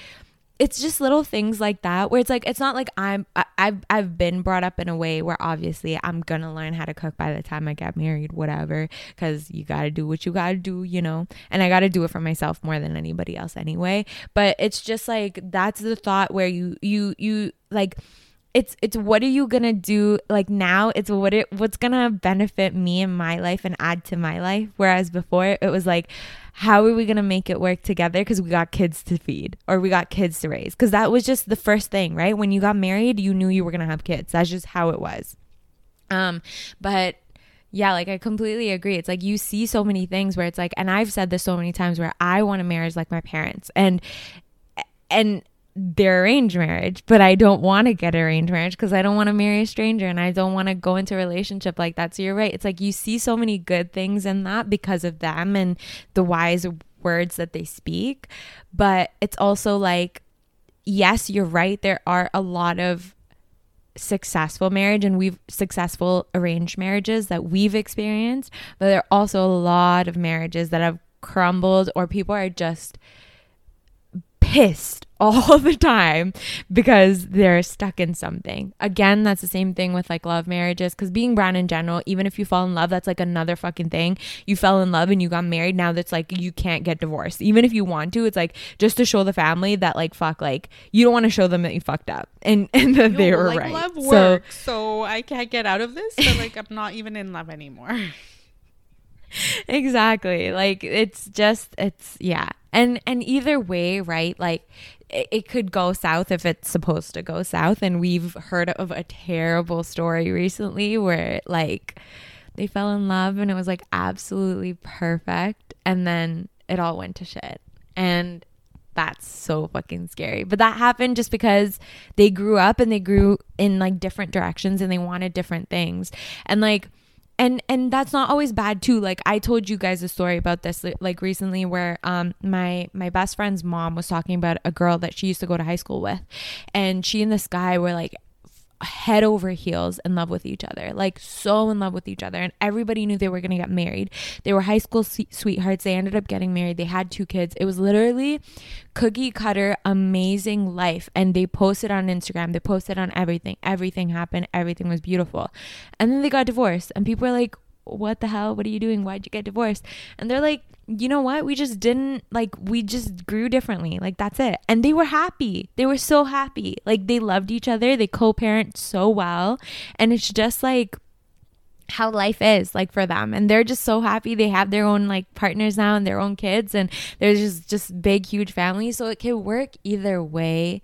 it's just little things like that where it's like it's not like I'm I, I've I've been brought up in a way where obviously I'm gonna learn how to cook by the time I get married, whatever, because you gotta do what you gotta do, you know, and I gotta do it for myself more than anybody else anyway. But it's just like that's the thought where you you you like it's it's what are you gonna do? Like now it's what it what's gonna benefit me in my life and add to my life. Whereas before it was like how are we gonna make it work together? Because we got kids to feed or we got kids to raise. Because that was just the first thing right? When you got married you knew you were gonna have kids. That's just how it was. Um but yeah, like I completely agree. It's like you see so many things where it's like, and I've said this so many times where I want a marriage like my parents, and and their arranged marriage, but I don't want to get arranged marriage because I don't want to marry a stranger and I don't want to go into a relationship like that. So you're right. It's like you see so many good things in that because of them and the wise words that they speak. But it's also like, yes, you're right. There are a lot of successful marriage and we've successful arranged marriages that we've experienced, but there are also a lot of marriages that have crumbled or people are just pissed all the time because they're stuck in something. Again, that's the same thing with like love marriages because being brown in general, even if you fall in love, that's like another fucking thing. You fell in love and you got married. Now that's like you can't get divorced. Even if you want to, it's like just to show the family that like fuck, like you don't want to show them that you fucked up and, and that Yo, they were like, right. Love works, so, so I can't get out of this. But like I'm not even in love anymore. exactly. Like it's just it's yeah. And and either way, right? Like it, it could go south if it's supposed to go south. And we've heard of a terrible story recently where like they fell in love and it was like absolutely perfect. And then it all went to shit. And that's so fucking scary. But that happened just because they grew up and they grew in like different directions and they wanted different things. And like, and and that's not always bad too. Like i told you guys a story about this like recently where um my my best friend's mom was talking about a girl that she used to go to high school with. And she and this guy were like head over heels in love with each other, like so in love with each other. And everybody knew they were going to get married. They were high school sweethearts. They ended up getting married. They had two kids. It was literally cookie cutter, amazing life. And they posted on Instagram, they posted on everything. Everything happened. Everything was beautiful. And then they got divorced. And people were like, what the hell? What are you doing? Why'd you get divorced? And they're like, you know what? We just didn't like, we just grew differently. Like, that's it. And they were happy. They were so happy. Like, they loved each other. They co parent so well. And it's just like, how life is like for them and they're just so happy they have their own like partners now and their own kids and there's just just big huge families so it can work either way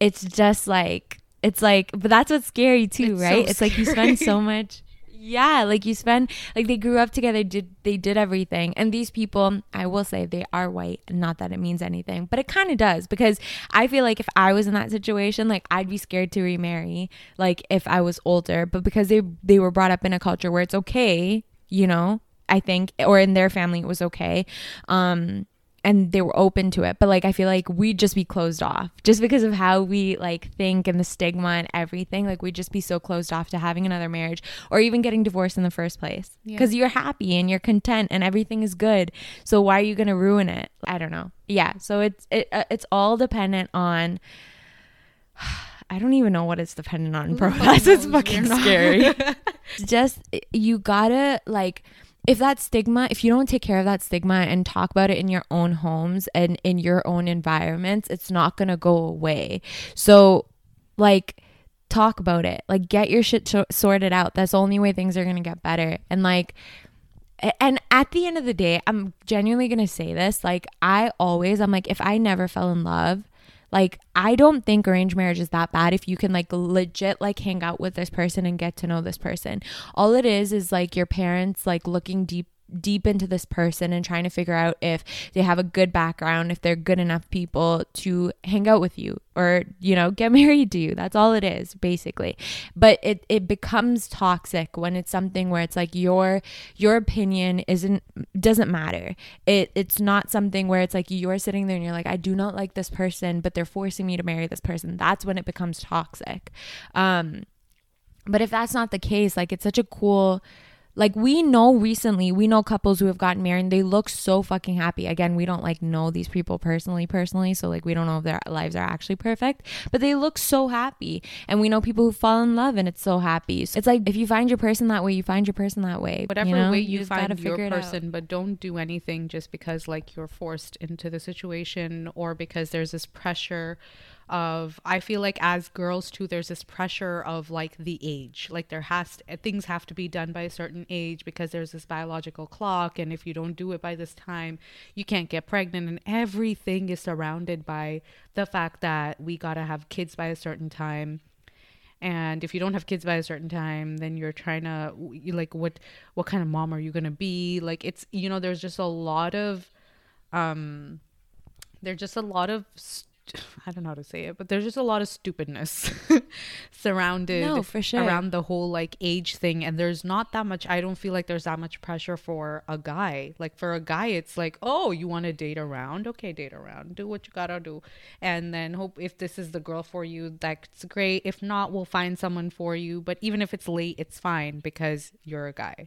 it's just like it's like but that's what's scary too it's right so it's like you spend so much yeah like you spend like they grew up together did they did everything. And these people i will say they are white not that it means anything but it kind of does because i feel like if i was in that situation like i'd be scared to remarry like if i was older. But because they they were brought up in a culture where it's okay you know i think or in their family it was okay. Um and they were open to it. But like i feel like we'd just be closed off just because of how we like think and the stigma and everything. Like we'd just be so closed off to having another marriage or even getting divorced in the first place because yeah. you're happy and you're content and everything is good. So why are you going to ruin it? I don't know. Yeah. So it's it, uh, it's all dependent on I don't even know what it's dependent on, bro. That's it's fucking scary. just you gotta like if that stigma, if you don't take care of that stigma and talk about it in your own homes and in your own environments, it's not going to go away. So, like, talk about it. Like, get your shit sorted out. That's the only way things are going to get better. And, like, and at the end of the day, I'm genuinely going to say this. Like, I always, I'm like, if I never fell in love, like, I don't think arranged marriage is that bad if you can like legit like hang out with this person and get to know this person. All it is is like your parents like looking deep deep into this person and trying to figure out if they have a good background, if they're good enough people to hang out with you or, you know, get married to you. That's all it is, basically. But it, it becomes toxic when it's something where it's like your your opinion isn't doesn't matter. It it's not something where it's like you're sitting there and you're like, I do not like this person, but they're forcing me to marry this person. That's when it becomes toxic. Um but if that's not the case, like it's such a cool like we know recently we know couples who have gotten married and they look so fucking happy. Again we don't like know these people personally personally so like we don't know if their lives are actually perfect but they look so happy. And we know people who fall in love and it's so happy. So it's like if you find your person that way you find your person that way whatever you know? way you, you find your person but don't do anything just because like you're forced into the situation or because there's this pressure of I feel like as girls too there's this pressure of like the age. Like there has to, things have to be done by a certain age because there's this biological clock and if you don't do it by this time you can't get pregnant. And everything is surrounded by the fact that we got to have kids by a certain time. And if you don't have kids by a certain time then you're trying to like what what kind of mom are you going to be? Like it's you know there's just a lot of um there's just a lot of st- I don't know how to say it, but there's just a lot of stupidness surrounded no, for sure. around the whole like age thing. And there's not that much, I don't feel like there's that much pressure for a guy. Like for a guy, it's like, oh, you want to date around? Okay, date around. Do what you gotta do. And then hope if this is the girl for you, that's great. If not, we'll find someone for you. But even if it's late, it's fine because you're a guy.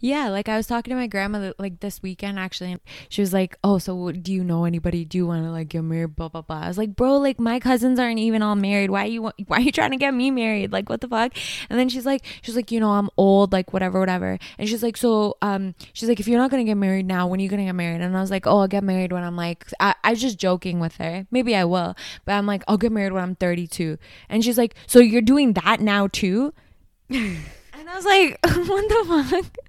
Yeah, like I was talking to my grandma like this weekend actually. she was like, "Oh, so do you know anybody? Do you want to like get married?" Blah blah blah. I was like, "Bro, like my cousins aren't even all married. Why are you why are you trying to get me married? Like what the fuck?" And then she's like, she's like, "You know, I'm old, like whatever, whatever." And she's like, "So, um, she's like, if you're not gonna get married now, when are you gonna get married?" And I was like, "Oh, I'll get married when I'm like, I, I was just joking with her. Maybe I will, but I'm like, I'll get married when I'm 32." And she's like, "So you're doing that now too?" and I was like, "What the fuck?"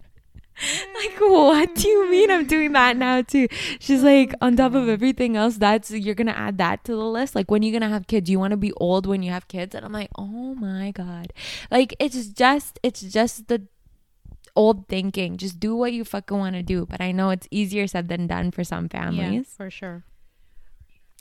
like what do you mean i'm doing that now too? She's oh like on top of everything else that's you're gonna add that to the list? Like when you're gonna have kids? You want to be old when you have kids? And i'm like oh my god. Like it's just it's just the old thinking. Just do what you fucking want to do. But i know it's easier said than done for some families. for sure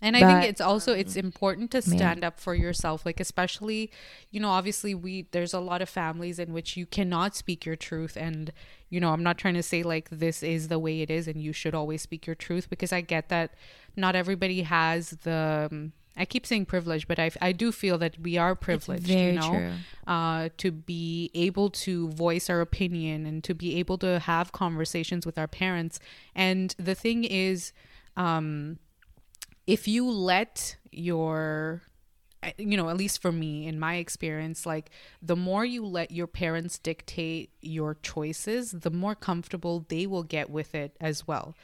and I But- think it's also it's important to stand up for yourself like especially you know obviously we there's a lot of families in which you cannot speak your truth and you know I'm not trying to say like this is the way it is and you should always speak your truth because I get that not everybody has the um, I keep saying privilege but I I do feel that we are privileged you know uh, to be able to voice our opinion and to be able to have conversations with our parents. And the thing is, um, if you let your eh, you know at least for me in my experience like the more you let your parents dictate your choices the more comfortable they will get with it as well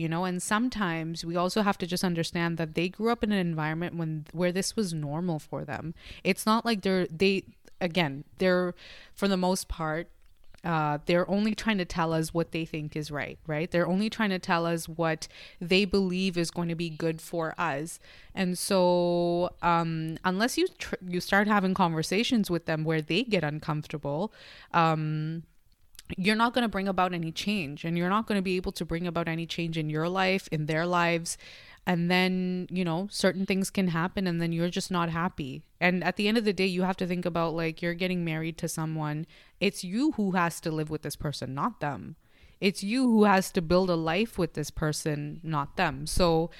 you know? And sometimes we also have to just understand that they grew up in an environment when where this was normal for them. It's not like they're they again they're for the most part uh, they're only trying to tell us what they think is right, right? They're only trying to tell us what they believe is going to be good for us. And so, um, unless you tr- you start having conversations with them where they get uncomfortable, um, you're not going to bring about any change, and you're not going to be able to bring about any change in your life, in their lives. And then, you know, certain things can happen, and then you're just not happy. And at the end of the day, you have to think about like you're getting married to someone. It's you who has to live with this person, not them. It's you who has to build a life with this person, not them. So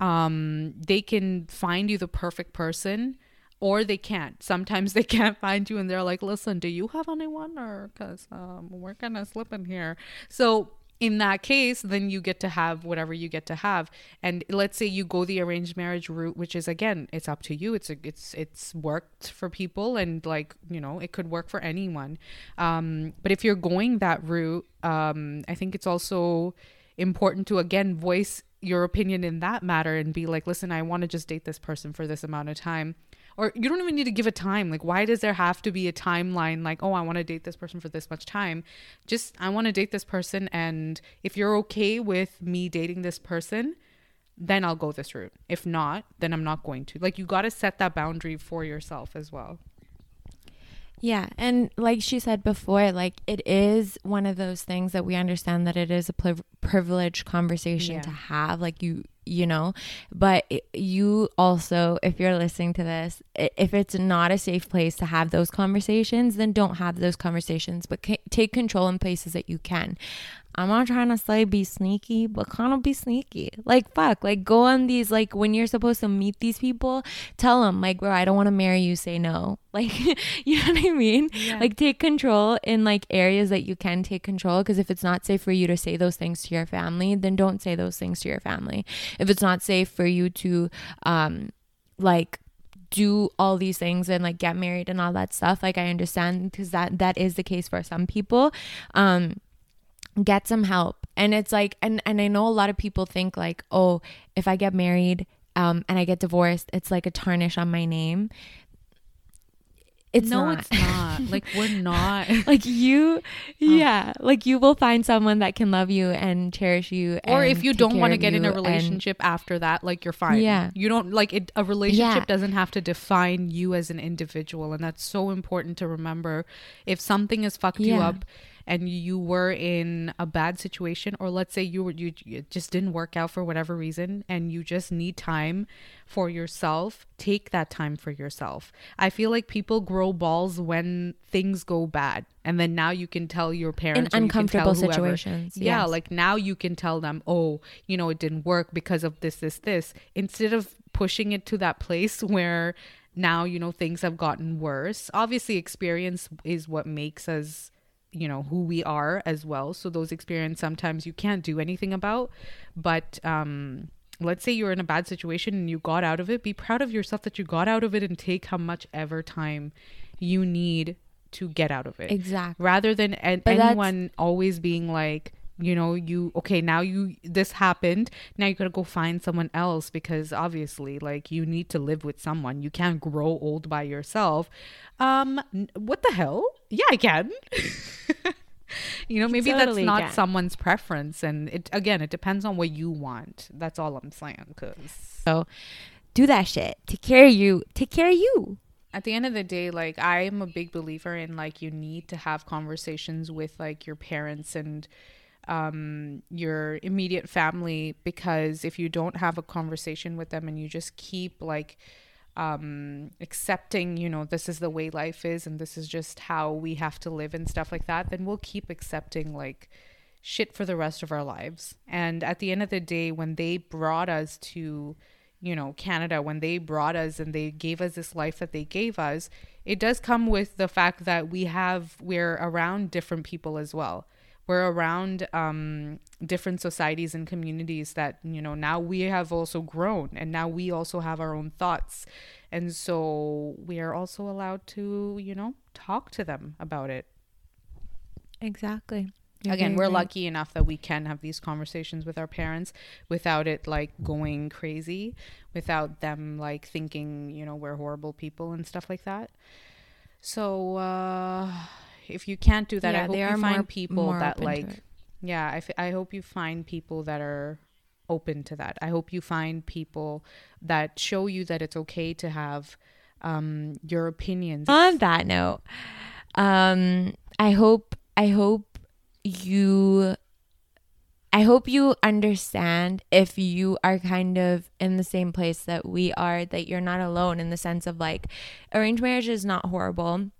um, they can find you the perfect person or they can't. Sometimes they can't find you and they're like, listen, do you have anyone? Or because um, we're to slip in here. So in that case, then you get to have whatever you get to have. And let's say you go the arranged marriage route, which is again, it's up to you. It's a, it's it's worked for people, and like you know, it could work for anyone. Um, but if you're going that route, um, I think it's also important to again voice your opinion in that matter and be like, listen, I want to just date this person for this amount of time. Or you don't even need to give a time. Like, why does there have to be a timeline? Like, oh, I want to date this person for this much time. Just, I want to date this person. And if you're okay with me dating this person, then I'll go this route. If not, then I'm not going to. Like, you got to set that boundary for yourself as well. Yeah, and like she said before, like it is one of those things that we understand that it is a priv- privileged conversation Yeah. to have. Like you, you know, but you also, if you're listening to this, if it's not a safe place to have those conversations, then don't have those conversations. But ca- take control in places that you can. I'm not trying to say be sneaky, but kind of be sneaky. Like fuck, like go on these like when you're supposed to meet these people, tell them like, bro, I don't want to marry you. Say no. Like, you know what I mean? Yeah. Like take control in like areas that you can take control. Because if it's not safe for you to say those things to your family, then don't say those things to your family. If it's not safe for you to, um, like do all these things and like get married and all that stuff like i understand because that that is the case for some people um get some help and it's like and and i know a lot of people think like oh if i get married um and i get divorced it's like a tarnish on my name it's no, not it's not. like, we're not. like you yeah like you will find someone that can love you and cherish you or and if you don't want to get in a and- relationship after that like you're fine Yeah. you don't like it a relationship Yeah. doesn't have to define you as an individual and that's so important to remember if something has fucked you up and you were in a bad situation or let's say you were you it just didn't work out for whatever reason and you just need time for yourself take that time for yourself. I feel like people grow balls when things go bad and then now you can tell your parents you tell uncomfortable situations, yeah yes. like now you can tell them oh you know it didn't work because of this this this instead of pushing it to that place where now you know things have gotten worse. Obviously experience is what makes us you know who we are as well. So those experience sometimes you can't do anything about. But um let's say you're in a bad situation and you got out of it be proud of yourself that you got out of it and take how much ever time you need to get out of it. Exactly rather than an- anyone always being like you know you okay now you this happened now you gotta go find someone else because obviously like you need to live with someone you can't grow old by yourself um what the hell yeah i can you know, maybe totally that's not can. someone's preference. And it again, it depends on what you want. That's all I'm saying. Cause So do that shit. Take care of you. Take care of you. at the end of the day, like I am a big believer in like you need to have conversations with like your parents and um your immediate family because if you don't have a conversation with them and you just keep like um accepting you know this is the way life is and this is just how we have to live and stuff like that then we'll keep accepting like shit for the rest of our lives. And at the end of the day when they brought us to you know Canada when they brought us and they gave us this life that they gave us it does come with the fact that we have we're around different people as well we're around um, different societies and communities that you know now we have also grown and now we also have our own thoughts. And so we are also allowed to you know talk to them about it. Exactly. again we're lucky enough that we can have these conversations with our parents without it like going crazy without them like thinking you know we're horrible people and stuff like that. So uh if you can't do that Yeah, i hope they you are find more- people more that like yeah I, f- I hope you find people that are open to that. I hope you find people that show you that it's okay to have um your opinions. On that note, um, I hope I hope you I hope you understand if you are kind of in the same place that we are, that you're not alone in the sense of like arranged marriage is not horrible.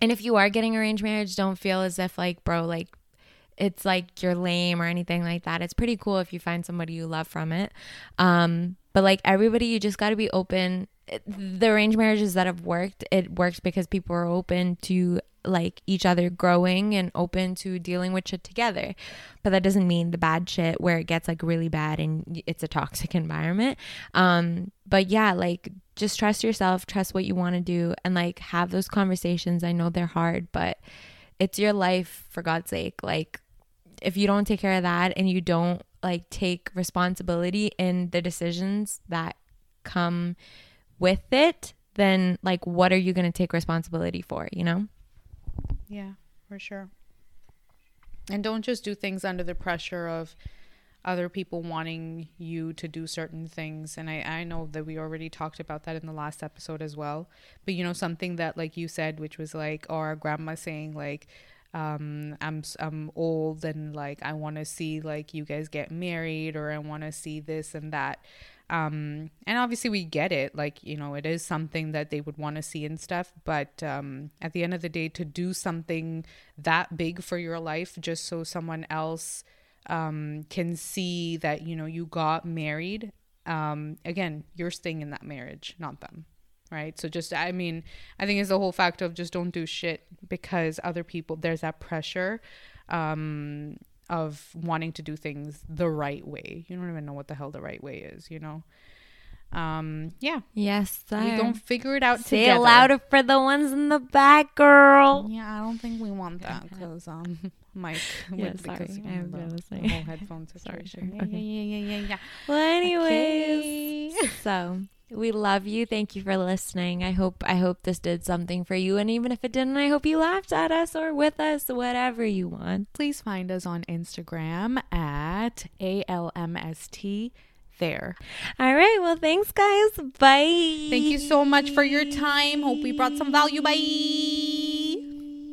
And if you are getting arranged marriage, don't feel as if like, bro, like it's like you're lame or anything like that. It's pretty cool if you find somebody you love from it. Um, but like everybody, you just got to be open. The arranged marriages that have worked, it works because people are open to like each other growing and open to dealing with shit together. But that doesn't mean the bad shit where it gets like really bad and it's a toxic environment. Um, but yeah, like just trust yourself, trust what you want to do, and like have those conversations. I know they're hard, but it's your life for God's sake. Like if you don't take care of that and you don't like take responsibility in the decisions that come with it, then like what are you going to take responsibility for, you know? Yeah, for sure. And don't just do things under the pressure of other people wanting you to do certain things. And I, I know that we already talked about that in the last episode as well. But you know, something that like you said, which was like, or our grandma saying like, um, I'm I'm old and like I want to see like you guys get married or I want to see this and that. Um, and obviously we get it, like you know, it is something that they would want to see and stuff. But um, at the end of the day, to do something that big for your life just so someone else um, can see that you know you got married. Um, again, you're staying in that marriage, not them right so just i mean i think it's the whole fact of just don't do shit because other people there's that pressure um of wanting to do things the right way you don't even know what the hell the right way is you know um yeah Yes, we sir. don't figure it out Say together it louder for the ones in the back, girl. yeah i don't think we want that because um mike Yeah, would- because sorry. you I know, was the, the whole headphone Sorry, situation sure. yeah, Okay. yeah yeah yeah yeah Well, anyways, Okay. so we love you. Thank you for listening. I hope I hope this did something for you, and even if it didn't, I hope you laughed at us or with us, whatever you want. please find us on Instagram at ALMST there. All right. Well, thanks, guys. Bye. Thank you so much for your time. Hope we brought some value. Bye.